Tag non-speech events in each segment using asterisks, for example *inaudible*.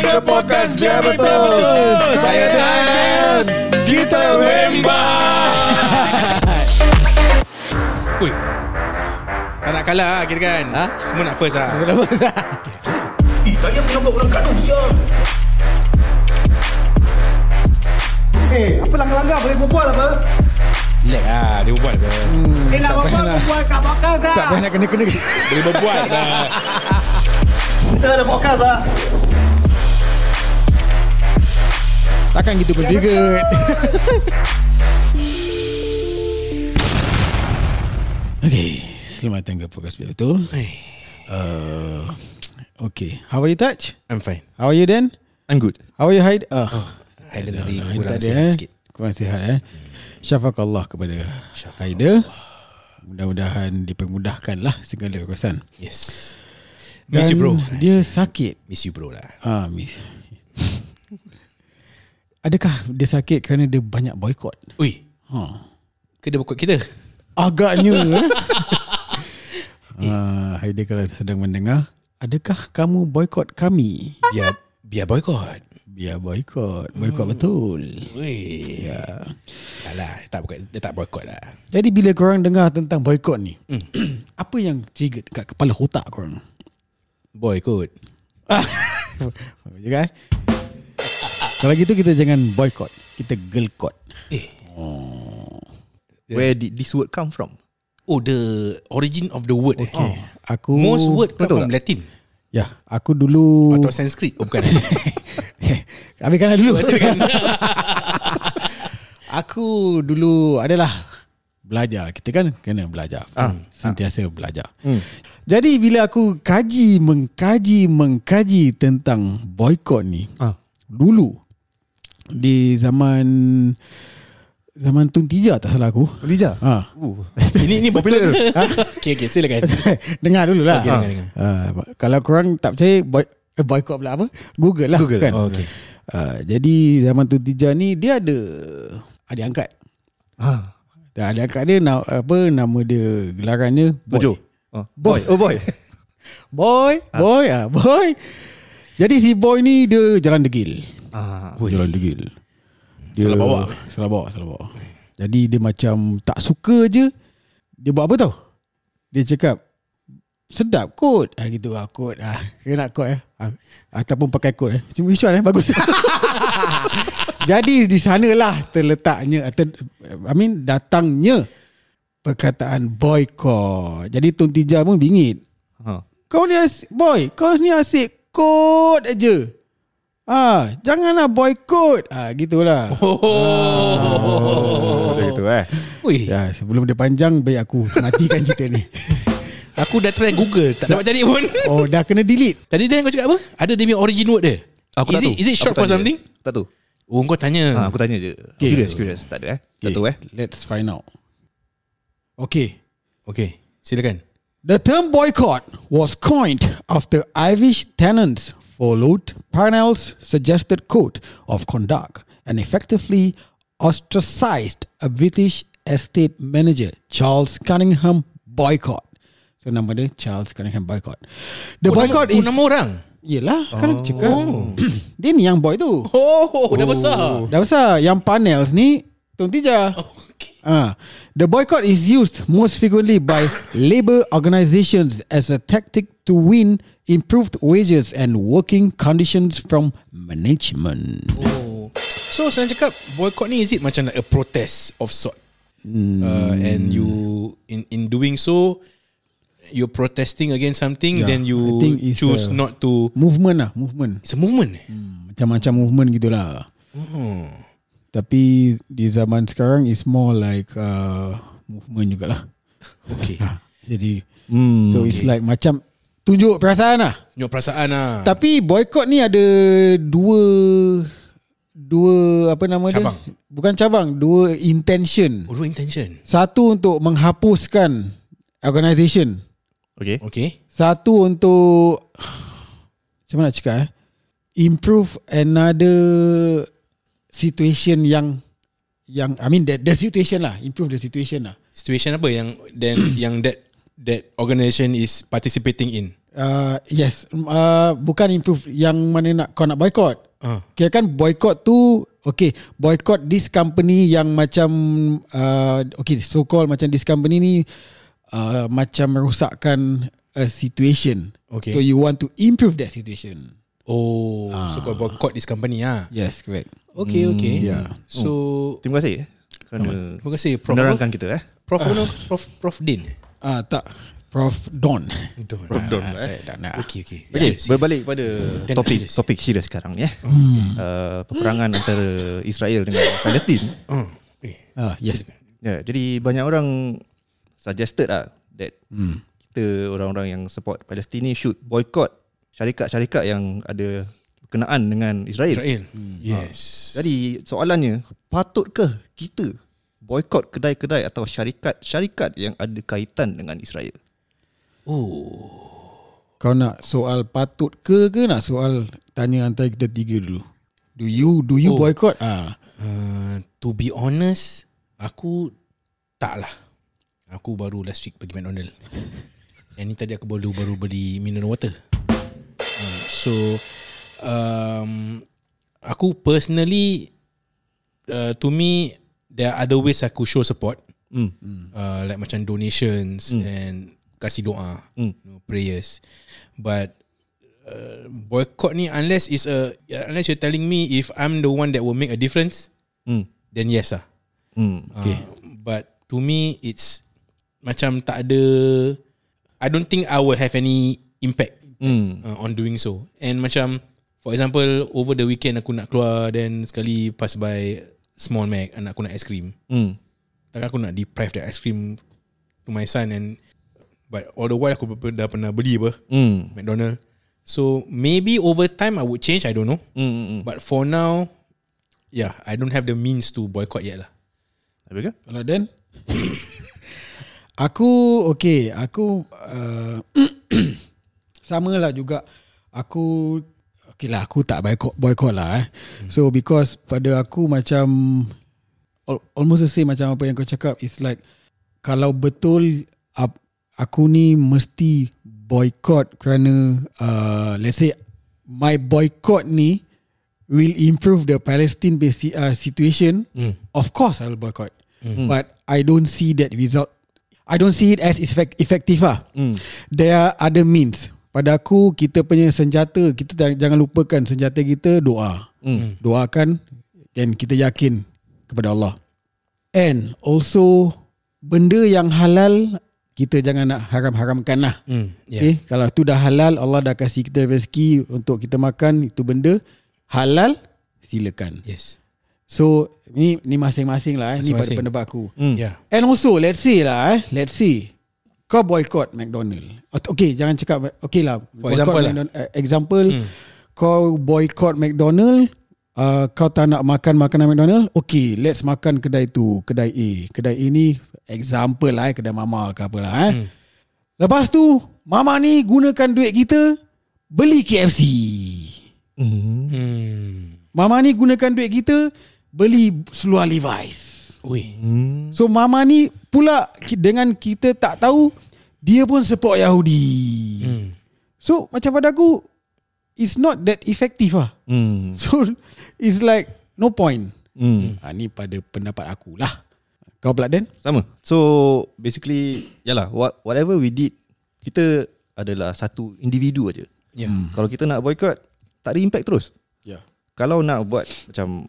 ke podcast Biar Betul. Saya Dan Kita Wembat *laughs* Ui. Tak nak kalah lah kira kan? Ha? Semua nak first lah. Eh, apa langgar-langgar boleh berbual apa? Relax lah Dia berbual ke? Eh, nak berbual, nak. berbual kat podcast lah. Tak payah nak kena-kena. Boleh berbual lah. *laughs* Kita ada podcast lah. Takkan gitu pun juga *laughs* Okay Selamat datang ke podcast Biar Betul. Uh, Okay How are you Touch? I'm fine. How are you Dan? I'm good. How are you Hyde? Oh, Haida Dah, tadi dah, kurang sihat eh. sikit. Kurang sihat eh. Syafakallah kepada Haida. Mudah-mudahan dipermudahkan lah segala urusan Yes. Miss Dan you bro. Dia sakit. Miss you bro lah. Ah, miss. Adakah dia sakit kerana dia banyak boykot? Ui Ha. Ke dia berkot kita Agaknya *laughs* eh. Ah, Haida kalau sedang mendengar, adakah kamu boykot kami? Biar Biar boycott Biar boykot, boykot betul. Ui Ya lah Dia tak, boycott, dia tak boycott lah Jadi bila korang dengar tentang boykot ni, *clears throat* apa yang trigger dekat kepala otak korang? Boycott *laughs* Ya kan? Kalau gitu kita jangan boykot, kita gelkot. Eh Where did this word come from? Oh the origin of the word okay. eh. Aku Most word come from tak? Latin Ya, aku dulu Atau Sanskrit Oh bukan *laughs* Habiskan dulu *laughs* Aku dulu adalah Belajar Kita kan kena belajar Ah, Sentiasa belajar Jadi bila aku kaji Mengkaji Mengkaji tentang Boykot ni Ah. Dulu Di zaman Zaman Tun Tija tak salah aku Lija ha. uh. *laughs* Ini ini betul ke? Okay okay silakan *laughs* Dengar dulu lah Okay, dengar, dengar. Ah, Kalau korang tak percaya boy, eh, Boykot pula apa Google lah Google. kan? Oh, okay. Uh, jadi zaman tu Tija ni dia ada adik angkat. ah. Dan adik angkat dia na, apa nama dia gelarannya boy. Tujuh oh. Boy Oh boy *laughs* Boy, boy, ah boy. Jadi si boy ni dia jalan degil. Ah. Jalan degil. Dia, Salah bawa. Salah bawa, salah bawa. Jadi dia macam tak suka je. Dia buat apa tau? Dia cakap sedap kot. Ah gitu lah kot. Ah kena nak kot eh. Ah, ataupun pakai kot eh. Cuma Iswan eh bagus. *laughs* Jadi di sanalah terletaknya atau I mean datangnya perkataan boycott. Jadi Tun Tija pun bingit. ha. Kau ni asyik, boy, kau ni asyik kod aja. Ah, janganlah boycott. Ah, gitulah. Oh Macam itu eh Ui Ya, sebelum dia panjang baik aku matikan *laughs* cerita ni. Aku dah try Google Tak dapat cari pun Oh, dah kena delete. Tadi dia kau cakap apa? Ada dia punya origin word dia Aku is tak it, tahu Is it short Aku for tanya. something? Tak tahu Oh kau tanya ha, Aku tanya je Okay. Curious curious Tak ada eh Tak tahu eh Let's find out. Okay. Okay Silakan The term boycott was coined after Irish tenants followed Parnell's suggested code of conduct and effectively ostracized a British estate manager, Charles Cunningham Boycott. So nama dia Charles Cunningham Boycott. The oh, boycott nama, is oh, Nama orang? Yelah kan cakap. Dia ni yang boy tu. Oh, dah besar. Dah besar. Yang Parnells ni Tun Tija oh, okay. Ah, the boycott is used most frequently by *laughs* labor organizations as a tactic to win improved wages and working conditions from management. oh. So senang cakap Boycott ni is it macam like a protest of sort Hmm. uh, And you In in doing so You're protesting against something Yeah, Then you choose not to Movement lah, movement. It's a movement eh? Macam-macam movement gitulah. oh. Tapi di zaman sekarang is more like uh, movement jugalah. Okay *laughs* Jadi hmm. so it's like macam tunjuk perasaan lah. Tunjuk perasaan lah Tapi boycott ni ada dua dua apa nama Cabang. dia? Bukan cabang, dua intention. Oh, intention Satu untuk menghapuskan organisation. Okay Okay Satu untuk macam mana nak cakap eh? Improve another situation yang yang I mean the, the situation lah, improve the situation lah. Situation apa yang Then *coughs* Yang that That organisation is participating in uh, yes, uh, bukan improve yang mana nak kau nak boycott. Ah. Kira kan boycott tu okay, boycott this company yang macam uh, okay, so called macam this company ni uh, macam merosakkan a situation. Okay. So you want to improve that situation. Oh, so kau boycott this company ah. Yes, correct. Okay, okay. yeah. So Terima kasih eh, kerana terima kasih Prof. menerangkan kita eh. Prof Prof Prof, Prof Din. Ah tak, Prof Don. Don. Prof Don, Ah, eh. saya tak nak. Okay, okay. Okay, Serius, berbalik pada Dan topik serius. topik serius sekarang ni eh. Uh, peperangan antara Israel dengan Palestin. Ah, eh. Ah, yes. Ya, jadi banyak orang suggested lah that Hmm. kita orang-orang yang support Palestin ni should boycott syarikat-syarikat yang ada berkenaan dengan Israel. Israel. Yes. Jadi soalannya, patutkah kita boycott kedai-kedai atau syarikat-syarikat yang ada kaitan dengan Israel? Kau nak soal patut ke ke nak soal tanya antara kita tiga dulu? Do you do you Oh. boycott? Ah. Uh, to be honest, aku tak lah. Aku baru last week pergi McDonald. *laughs* Yang ni tadi aku baru baru beli mineral water. Uh, so um, aku personally uh, to me there are other ways aku show support. Hmm. uh, like macam donations mm. and kasih doa, Mm. you know, prayers. But uh, boycott ni unless is a unless you're telling me if I'm the one that will make a difference, Hmm. then yes lah. Hmm. Okay. Uh, but to me it's macam tak ada I don't think I will have any impact Hmm. uh, on doing so. And macam for example over the weekend aku nak keluar then sekali pass by Small Mac anak aku nak ice cream. Hmm. Takkan aku nak deprive that ice cream to my son and but all the while aku dah pernah beli apa Hmm. McDonald. So maybe over time I would change, I don't know. Hmm. hmm. But for now, yeah, I don't have the means to boycott yet lah. Habis ke? Kalau Dan *laughs* Aku Okay Aku uh, *clears throat* Sama lah juga Aku Okay lah Aku tak boycott, boycott lah eh. So because Pada aku macam al- Almost the same Macam apa yang kau cakap It's like Kalau betul Aku ni mesti Boycott Kerana uh, Let's say My boycott ni Will improve the Palestine uh, situation. Mm. Of course I will boycott But I don't see that result. I don't see it as effect, effective lah. Hmm. There are other means Pada aku Kita punya senjata Kita jangan- lupakan Senjata kita doa Hmm. Doakan Dan kita yakin Kepada Allah And also Benda yang halal Kita jangan nak haram-haramkan lah Mm, yeah. Okay, kalau tu dah halal, Allah dah kasih kita rezeki untuk kita makan itu benda halal, silakan. Yes. So ni ni masing-masing lah eh. Ni pada Masing-masing. pendapat aku. Hmm. Yeah. And also let's say lah eh, let's say kau boycott McDonald. Okay, jangan cakap okay lah. For boycott example lah. Eh, example Hmm. kau boycott McDonald Uh, kau tak nak makan makanan McDonald Okay let's makan kedai tu Kedai A Kedai A ni Example lah eh Kedai mama ke apalah eh Hmm. Lepas tu Mama ni gunakan duit kita Beli KFC Hmm. Hmm. Mama ni gunakan duit kita Beli seluar Levi's Ui. Hmm. So mama ni pula Dengan kita tak tahu Dia pun support Yahudi Hmm. So macam pada aku It's not that effective lah Hmm. *laughs* So It's like No point Hmm. ha, Ni pada pendapat aku lah Kau pula Dan Sama. So basically yalah what, whatever we did kita adalah satu individu aja. Yeah. Kalau kita nak boycott tak ada impact terus. Ya Kalau nak buat macam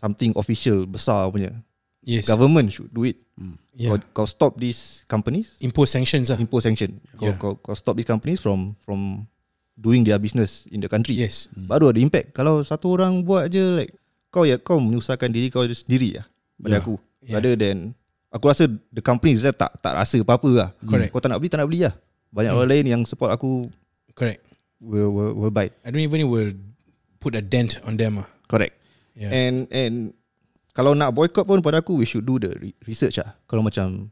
something official besar punya Yes. government should do it. Yeah. Kau, kau stop these companies Impose sanctions lah. impose sanction. Kau, Yeah. kau, kau stop these companies from from doing their business in the country. Yes. Baru ada impact. Kalau satu orang buat je like kau ya kau menyusahkan diri kau sendiri lah pada Yeah. aku. Yeah. Rather than aku rasa the company itself tak tak rasa apa-apa lah. Correct. Kau tak nak beli tak nak beli lah. Banyak orang lain yang support aku Correct. will will, will buy. I don't even will put a dent on them. ah. Correct. Yeah. And and kalau nak boycott pun pada aku we should do the re- research lah. Kalau macam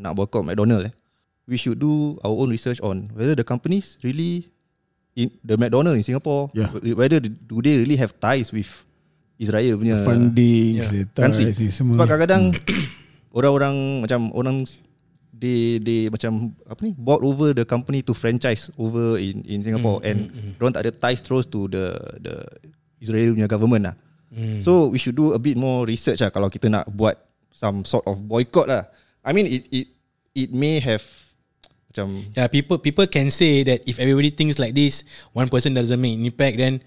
nak boycott McDonald eh. We should do our own research on whether the companies really in the McDonald in Singapore Yeah. whether do they really have ties with Israel punya Funding Yeah. country. Semua Sebab kadang-kadang *coughs* orang-orang macam orang they they macam apa ni bought over the company to franchise over in in Singapore mm, and mm, mm. tak ada ties terus to the the Israel punya government lah. Mm. So we should do a bit more research lah kalau kita nak buat some sort of boycott lah. I mean it it it may have macam Yeah, people people can say that if everybody thinks like this, one person doesn't make an impact, then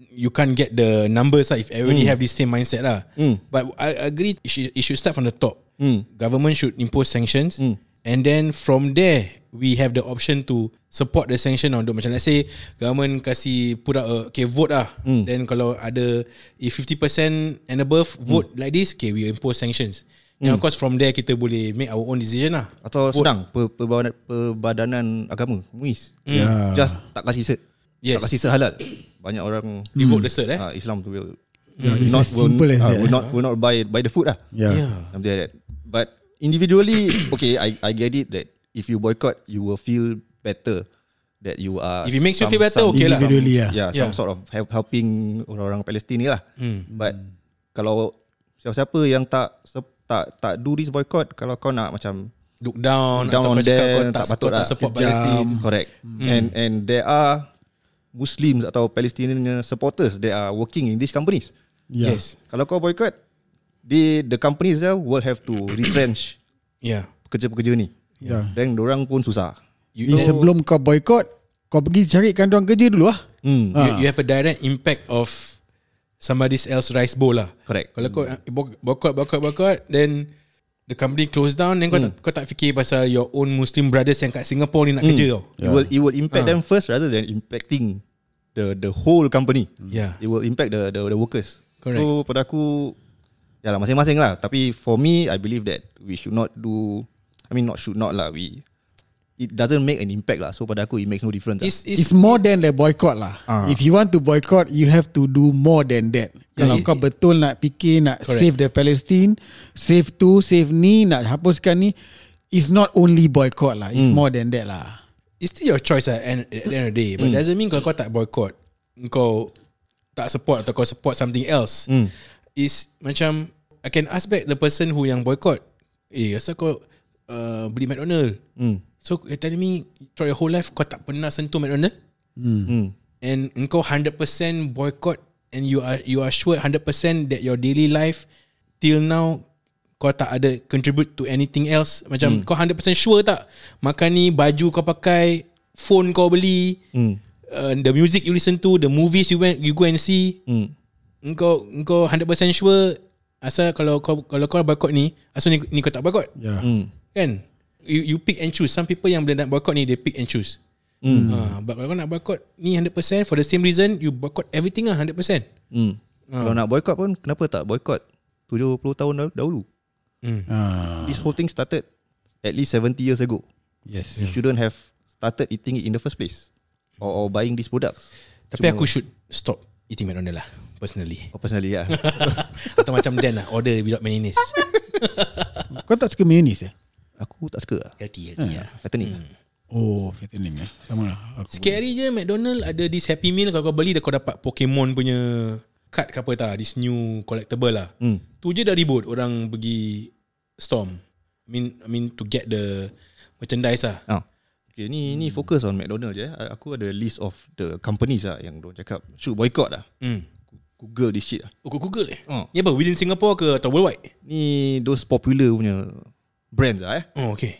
you can't get the numbers lah if everybody have the same mindset lah. Mm. But I agree, it should, it should start from the top. Mm. Government should impose sanctions, Mm. And then from there we have the option to support the sanction on. Macam let's say government kasih put out a okay vote lah. Mm. Then kalau ada if 50% and above vote like this, okay we impose sanctions. And of course from there kita boleh make our own decision lah. atau Vote. senang per, perbadanan, perbadanan agama MUIS Yeah. just tak kasih cert. Yes. Tak kasih cert halal. Banyak orang Revoke the cert eh. uh, Islam tu will Yeah, it's not will, uh, will not will not buy buy the food lah. Yeah. Yeah. Something like that. But individually, *coughs* okay, I I get it that if you boycott, you will feel better that you are. If it makes you feel better, okay lah. Individually, some, yeah. yeah, some Yeah. sort of help, helping orang-orang Palestin ni lah. Hmm. But kalau siapa-siapa yang tak tak tak do this boycott, kalau kau nak macam look down, Down atau on them, kau tak tak, patut tak lah. support Kejam. Palestin. correct, and and there are Muslims atau Palestinian supporters that are working in these companies. Yeah. Yes. Kalau kau boycott, the the companies there will have to *coughs* retrench Yeah. pekerja-pekerja ni. Yeah. Dan orang pun susah. You, Ni sebelum kau boycott, kau pergi carikan orang kerja dulu lah. Hmm. you, you have a direct impact of somebody else rice bowl lah. Correct. Kalau kau bo- boycott, boycott, boycott, then the company close down, then kau, tak, kau tak fikir pasal your own Muslim brothers yang kat Singapore ni nak kerja tau. It will it will impact them first rather than impacting the the whole company. Yeah. It will impact the the, the workers. Correct. So pada aku ya lah masing-masing lah. Tapi for me, I believe that we should not do. I mean not should not lah. We it doesn't make an impact lah. So pada aku it makes no difference. lah. It's, It's more than the boycott lah. Ah. If you want to boycott, you have to do more than that. Yeah, Kalau it- kau betul nak fikir nak Correct. save the Palestine, save tu, save ni, nak hapuskan ni, it's not only boycott lah. It's more than that lah. it's still your choice at, end, at the end of the day. But doesn't mean kalau kau tak boycott, kau tak support atau kau support something else. Hmm. Is macam I can ask back the person who yang boycott. Eh, asal kau uh, beli McDonald? Hmm. So you telling me throughout your whole life kau tak pernah sentuh McDonald? Hmm. and engkau 100% boycott and you are you are sure 100% that your daily life till now kau tak ada contribute to anything else macam hmm. kau 100% sure tak makan ni baju kau pakai phone kau beli Hmm. uh, the music you listen to the movies you went you go and see Hmm. Engkau engkau 100% sure asal kalau kau kalau kau boycott ni asal ni, ni kau tak boycott Yeah. Hmm. kan you you pick and choose some people yang bila nak boycott ni they pick and choose Hmm. Ha, but kalau kau nak boycott ni 100% for the same reason you boycott everything lah 100%. Hmm. Kalau nak boycott pun kenapa tak boycott 70 tahun dah- dahulu? Hmm. Ah, This whole thing started at least 70 years ago. yes. You shouldn't have started eating it in the first place or, or buying these products. Tapi aku should stop eating McDonald lah personally. Oh, personally yeah. *laughs* Atau macam Dan lah order without mayonnaise. *laughs* Kau tak suka mayonnaise eh? aku tak suka lah. Healthy, healthy lah. Fattening. Oh, fattening eh. Sama lah. Aku. Sikit hari je McDonald ada this Happy Meal kalau kau beli dah kau dapat Pokemon punya card ke apa tak this new collectible lah. Hmm. Tu je dah ribut orang pergi Storm. I mean I mean to get the merchandise lah. Ah. Okay, ni ni fokus on McDonald je. eh. Aku ada list of the companies lah yang dia cakap should boycott lah. Hmm. Google this shit lah. Oh, Google eh? Oh. Ni apa? Within Singapore ke atau worldwide? Ni those popular punya brands lah eh. Oh, okay.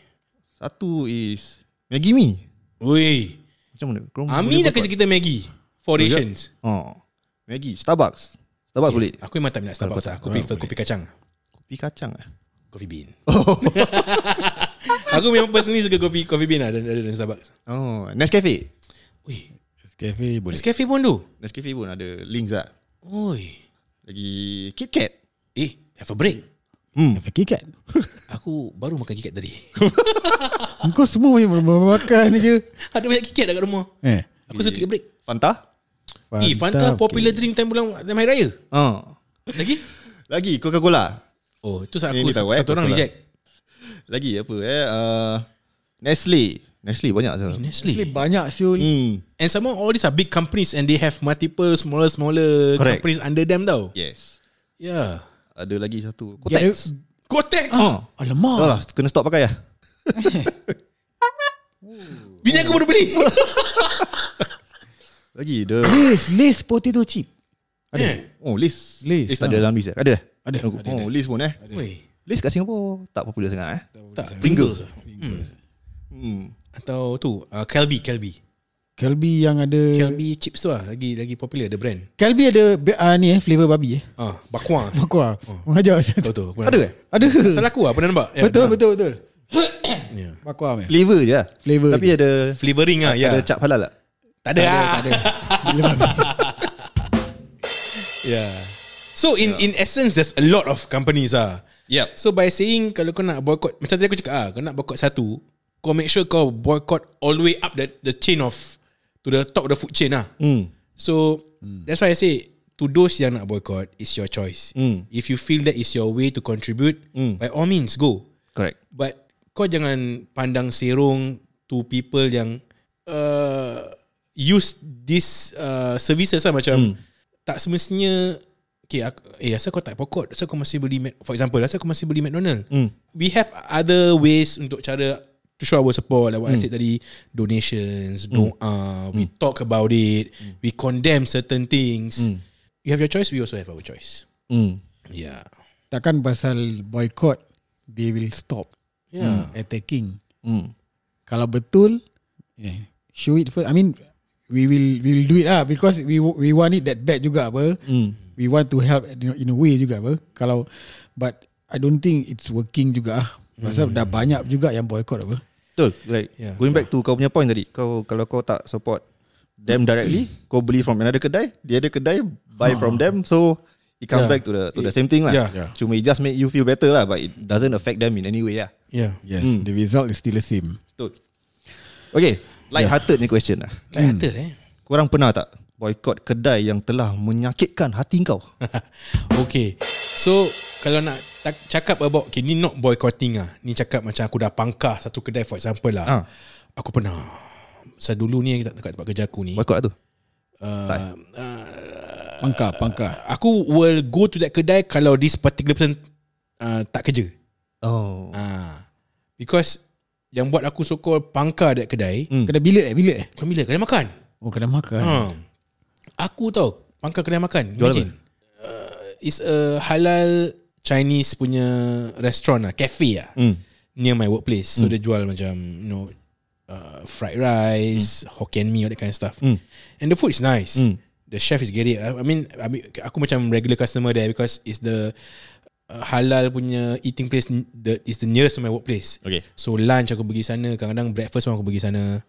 Satu is Maggi Mee. Oi. Macam mana? Korang Ami dah kerja kita Maggi. Four Oh, ya? rations. Oh. Maggi, Starbucks. Starbucks boleh. Aku memang tak minat Starbucks lah. Aku prefer kopi kacang. Kopi kacang lah. Coffee bean. *laughs* aku memang personally suka kopi coffee bean lah dan dan Starbucks. Oh, Nescafe. Ui, Cafe boleh. Nescafe pun tu. Nescafe pun ada links lah. Oi. Lagi KitKat. Eh, have a break. Hmm. Cafe KitKat. *laughs* Aku baru makan KitKat tadi. *laughs* Kau semua macam makan je. Ada banyak KitKat dah kat rumah. Eh. Aku suka take a break. Fanta. Eh, Fanta popular drink time bulan time hari raya. Ah. Lagi? Lagi Coca-Cola. Oh, itu aku Ni- ni tahu, eh, satu orang Coca-Cola. reject. Lagi apa eh? Uh, Nestle. Nestle banyak sah. Nestle. Actually banyak siul. Hmm. And some more all these are big companies and they have multiple smaller smaller Correct. companies under them tau. Yes. Yeah. Ada lagi satu. Yeah, Kotex. Kotex. Oh. Alamak. Dah lah, kena stop pakai lah. *laughs* Bini aku baru beli. *laughs* Lagi the Lays, Lays potato chip. Eh. Oh Liz Liz, Liz tak ada dalam list eh? Ada? Ada. Oh Liz pun eh Weh. Liz kat Singapore Tak popular sangat eh Tak, Pringles. Hmm. hmm. Atau tu, uh, Calbee, Calbee. Calbee yang ada Calbee chips tu lah, lagi lagi popular the brand. Calbee ada uh, ni eh flavor babi eh. Ah, bakwa. *laughs* Aku ah. Mengajar tu. pernah Ada eh? Ada. Salah aku lah, pernah nampak. Ya, Betul betul betul. *coughs* Ya. Bakwa meh. Flavor je lah Flavor Tapi je. ada Flavoring ah, ya. Ada cap halal tak? Tak ada. Tak ada. Gila *laughs* babi. Yeah. So in in essence there's a lot of companies ah. Yep So by saying kalau kau nak boycott macam tadi aku cakap ah, kau nak boycott satu, kau make sure kau boycott all the way up the the chain of to the top of the food chain ah. hmm. So that's why I say to those yang nak boycott is your choice. Hmm. If you feel that is your way to contribute, Hmm. by all means go. Correct But kau jangan pandang serong to people yang uh, use this uh, services lah macam tak semestinya Okay, aku, eh asal kau tak pokok Asal kau masih beli For example Asal kau masih beli McDonald. Hmm. We have other ways Untuk cara To show our support Like what I said tadi Donations Doa We talk about it We condemn certain things. You have your choice We also have our choice. Hmm. Yeah. Takkan pasal boycott they will stop. Yeah. Attacking. Hmm. Kalau betul yeah, show it first. I mean we will we will do it ah because we we want it that bad juga apa. Hmm. We want to help in, in a way juga apa. Kalau but I don't think it's working juga ah. Pasal dah banyak juga yang boycott apa. Betul like Yeah. Going back to kau punya point tadi Kau Kalau kau tak support Them directly Kau beli from another kedai The other kedai Buy from them So It comes Yeah. back to the To the same thing lah Yeah. Yeah. Cuma it just make you feel better lah But it doesn't affect them in any way lah Yeah Yes, Hmm. the result is still the same. Betul Okay Light-hearted ni question lah. Like hmm. eh? Korang pernah tak Boycott kedai yang telah menyakitkan hati kau? *laughs* Okay. So Kalau nak tak, cakap about Okay ni not boycotting ah. Ni cakap macam aku dah pangkah Satu kedai for example lah. Ah. Aku pernah. Saya dulu ni dekat, dekat tempat kerja aku ni. Boycott lah tu? Uh, Pangkar, pangkar. Aku will go to that kedai Kalau this particular person uh, Tak kerja. Oh. Uh, Because Yang buat aku sokol pangkar that kedai Hmm. Kedai bilik eh, bilik eh. Bukan bila kedai makan Oh, kedai makan. Ha. Aku tahu pangkal kedai makan. Jual Imagine. Uh, it's a halal Chinese punya restaurant lah, cafe lah. hmm. Near my workplace. So dia jual macam you know uh, fried rice, Hokkien mee all that kind of stuff. Hmm. And the food is nice. Hmm. The chef is great. I mean, I mean aku macam regular customer there because it's the halal punya eating place that is the nearest to my workplace. Okay So lunch aku pergi sana Kadang-kadang breakfast pun aku pergi sana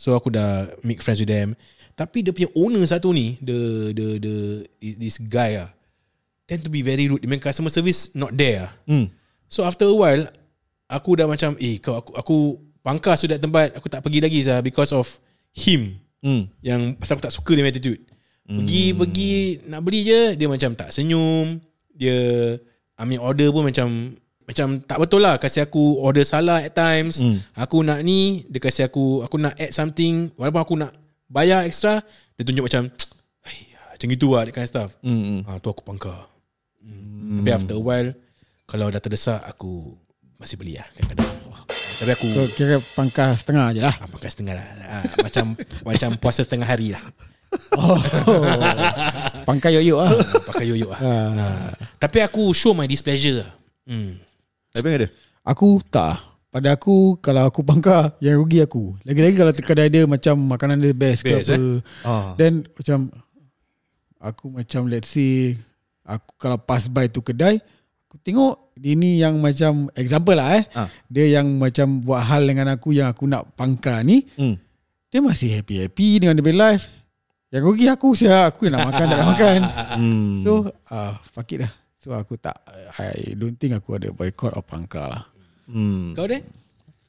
So aku dah make friends with them Tapi dia punya owner satu ni The the the This guy ah Tend to be very rude Dia punya customer service Not there ah. hmm. So after a while Aku dah macam Eh kau aku, aku Pangkas sudah tempat Aku tak pergi lagi sah Because of Him Hmm. Yang pasal aku tak suka dia attitude Pergi pergi Nak beli je Dia macam tak senyum Dia Ambil order pun macam Macam tak betul lah Kasih aku order salah at times Hmm. Aku nak ni Dia kasih aku Aku nak add something Walaupun aku nak Bayar extra Dia tunjuk macam *tsk* "Hai, Macam gitu lah That kind of stuff Hmm. ha, Tu aku pangkar hmm. Tapi after a while Kalau dah terdesak Aku Masih beli lah Kadang-kadang Tapi aku So kira pangkar setengah je lah. ah, Pangkar setengah lah ah, Macam *laughs* Macam puasa setengah hari lah Oh. Pangkar yoyo lah. Pakai yoyo lah Ah. Ah. Tapi aku show my displeasure lah hmm. Tapi ada Aku tak. Pada aku kalau aku pangkar yang rugi aku. Lagi-lagi kalau kedai dia macam makanan dia best, Best, ke apa. ah. Then macam aku macam let's say aku kalau pass by tu kedai aku tengok dia ni yang macam example lah eh. Ah. Dia yang macam buat hal dengan aku yang aku nak pangkar ni Hmm. dia masih happy-happy dengan dia life. Yang rugi aku saya aku nak makan tak nak makan. *laughs* Hmm. So uh, fuck it lah. So aku tak I don't think aku ada boycott or pangkar lah. hmm. Kau deh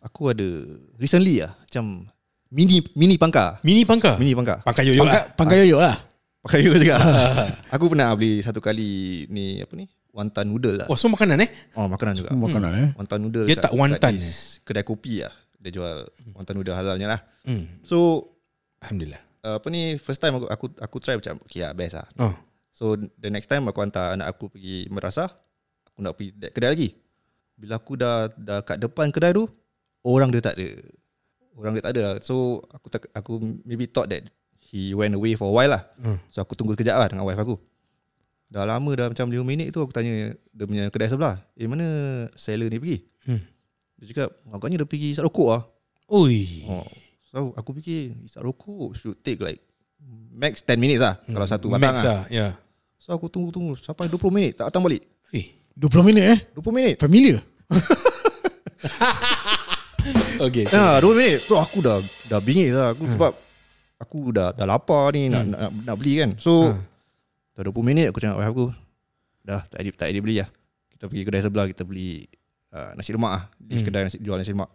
Aku ada Recently lah Macam Mini Mini pangkar Mini pangkar Mini pangkar Pangkar yoyo lah pangkar yoyo lah. Pakai juga juga *laughs* Aku pernah beli Satu kali Ni apa ni Wantan noodle lah Oh so makanan eh Oh makanan juga Makanan eh. Wantan noodle Dia tak wantan this Kedai kopi lah Dia jual Wantan noodle halalnya lah hmm. So Alhamdulillah Apa ni First time aku Aku, aku try macam Okay lah best lah oh. So the next time Aku hantar anak aku pergi Merasah Aku nak pergi kedai lagi Bila aku dah Dah kat depan kedai tu orang dia tak ada. Orang dia tak ada. So aku tak, aku maybe thought that he went away for a while lah. Hmm. So aku tunggu sekejap lah dengan wife aku. Dah lama dah macam 5 minit tu aku tanya dia punya kedai sebelah. Eh mana seller ni pergi? Hmm. Dia cakap agaknya dia pergi rokok lah. Ui. Oh. So aku fikir isap rokok should take like max 10 minutes lah hmm. kalau satu batang Max lah. lah. Ya. So aku tunggu-tunggu sampai 20 minit tak datang balik. Eh. 20 minit eh 20 minit. Familiar *laughs* Okay. So, Ya, 20 minit. So aku dah dah bingit lah aku sebab aku dah dah lapar ni nak, nak nak beli kan. So dah 20 minit aku cakap wife aku dah tak ada tak ada beli lah. Kita pergi kedai sebelah kita beli uh, nasi lemak ah di kedai nasi jual nasi lemak.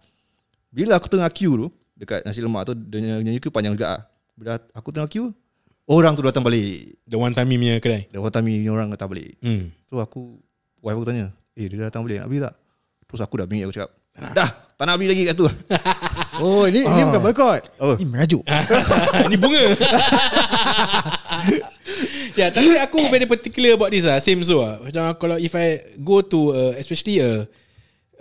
Bila aku tengah queue tu dekat nasi lemak tu dia punya queue panjang juga ah. Bila aku tengah queue orang tu datang balik. the one time punya kedai. Dia orang punya orang datang balik. Hmm. So aku Wife aku tanya Eh dia datang balik Nak beli tak Terus aku dah bingit Aku cakap Dah Tak nak beli lagi kat tu *laughs* Oh ini, ini bukan boycott Apa? Ini merajuk *laughs* Ni bunga *laughs* Ya tapi aku very particular about this lah Same so lah Macam kalau if I Go to uh, Especially a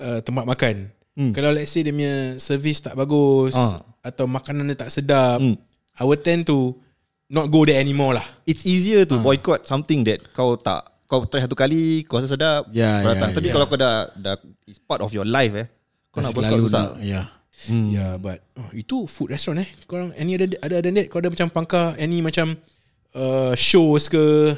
uh, Tempat makan Hmm. Kalau let's say Dia punya service tak bagus Ah. Atau makanan dia tak sedap Hmm. I will tend to Not go there anymore lah It's easier to boycott Something that Kau tak Kau try satu kali Kau rasa sedap kau ya, datang. Tapi ya. kalau kau dah, dah It's part of your life eh Kau nak boycott susah Ya Hmm. Yeah, but oh, itu food restaurant eh. Korang any ada ada ada net kau ada macam pangkar any macam uh, shows ke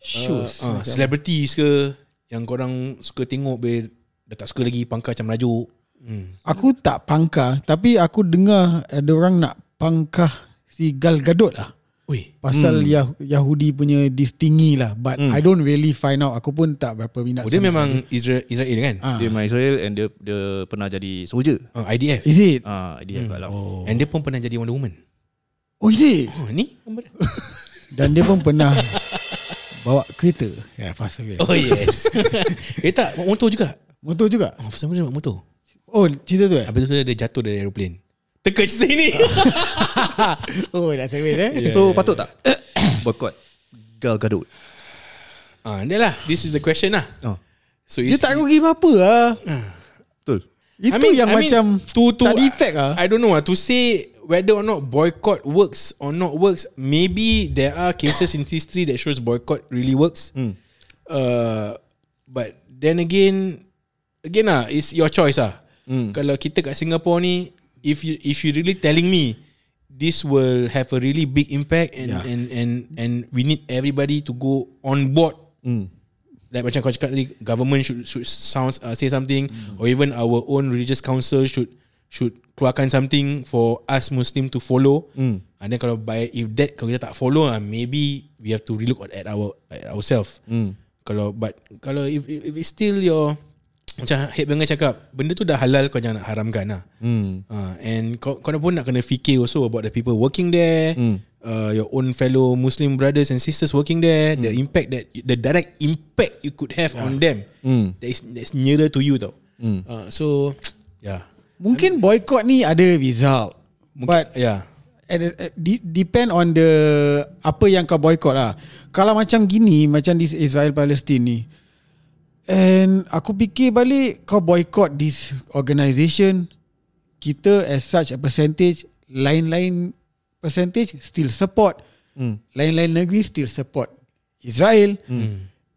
Shows uh, uh, celebrities ke yang korang suka tengok be dah tak suka lagi pangkar macam merajuk. Hmm. Aku tak pangkah Tapi aku dengar Ada orang nak pangkah Si Gal Gadot lah Oi. Pasal Yah- Yahudi punya This thingy lah But I don't really find out Aku pun tak berapa minat Oh, dia memang Israel Israel kan? Ah. Dia main Israel And dia, dia pernah jadi soldier Uh, IDF. Is it? Ah, Dia kat dalam Oh. And dia pun pernah jadi Wonder Woman. Oh is it? Oh, ni dia. *laughs* Dan dia pun pernah Bawa kereta Ya fast away Oh yes. *laughs* eh tak, motor juga. Motor juga Oh, reason bawa motor. Oh cerita tu eh? Habis tu dia jatuh dari aeroplane. Teka sini. *laughs* Oh dah away eh? So patut tak? *coughs* Boycott? Gal Gadot? Ah, dia lah. This is the question lah. oh, So Dia it's- tak rugi apa-apa lah. Betul. Itu I mean- yang I mean, macam to, to, Tak ada effect lah. I don't know lah To say Whether or not boycott works Or not works Maybe there are cases in history That shows boycott really works. Hmm. uh, But Then again Again lah It's your choice lah Hmm. Kalau kita kat Singapore ni If you if you really telling me This will have a really big impact And Yeah. and and and we need everybody to go on board Hmm. like macam kau cakap tadi government should should sound uh, say something or even our own religious council should should keluarkan something for us muslim to follow Hmm. and then kalau by if that kalau kita tak follow uh, maybe we have to relook at our at ourselves Hmm. kalau but kalau if, if it's still your macam head banger cakap benda tu dah halal kau jangan nak haramkan lah Hmm. uh, and kau, kau pun nak kena fikir also about the people working there Hmm. uh, your own fellow Muslim brothers and sisters working there, the impact that the direct impact you could have on them Hmm. that is that's nearer to you tau. Hmm. Uh, so *tsk* yeah, Mungkin boycott ni ada result But yeah, at, at, de- depend on the apa yang kau boycott lah. Kalau macam gini, macam this Israel Palestine ni, and aku fikir balik kau boycott this organisation, kita as such a percentage, lain-lain percentage still support, Hmm. lain-lain negeri still support Israel.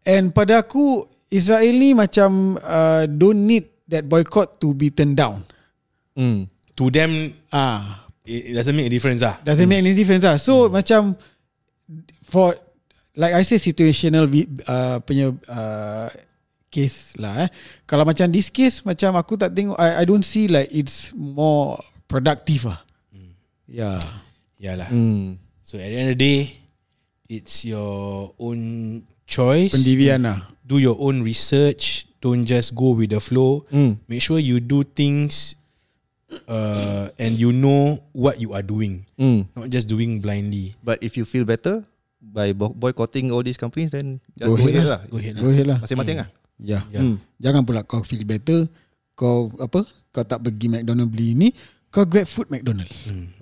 And pada aku Israel ni macam uh, don't need that boycott to be turned down. Hmm. to them Ah, it, doesn't make a difference ah. Doesn't make any difference lah. So hmm. macam for like I say situational uh, punya uh, case lah eh. Kalau macam this case macam aku tak tengok I, I don't see like it's more productive lah. Hmm. Yeah. Yeah lah. Hmm. So at the end of the day, it's your own choice. Pendirian lah. Do your own research. Don't just go with the flow. Hmm. Make sure you do things uh, and you know what you are doing. Hmm. Not just doing blindly. But if you feel better by bo- boycotting all these companies, then just Go go, ahead ahead lah. lah. Go ahead Go ahead lah. Masing-masing lah. Yeah. Yeah. Hmm. Jangan pula kau feel better kau apa kau tak pergi McDonald beli ni kau grab food McDonald.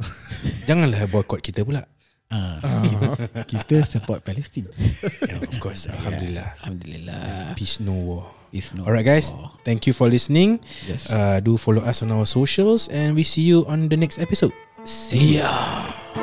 *laughs* Janganlah boycott kita pula. Ah. *laughs* kita support Palestine. Yeah, of course. Alhamdulillah. Alhamdulillah. Peace no war. Not Alright guys, for- thank you for listening. Yes. Uh, do follow us on our socials and we see you on the next episode. See ya.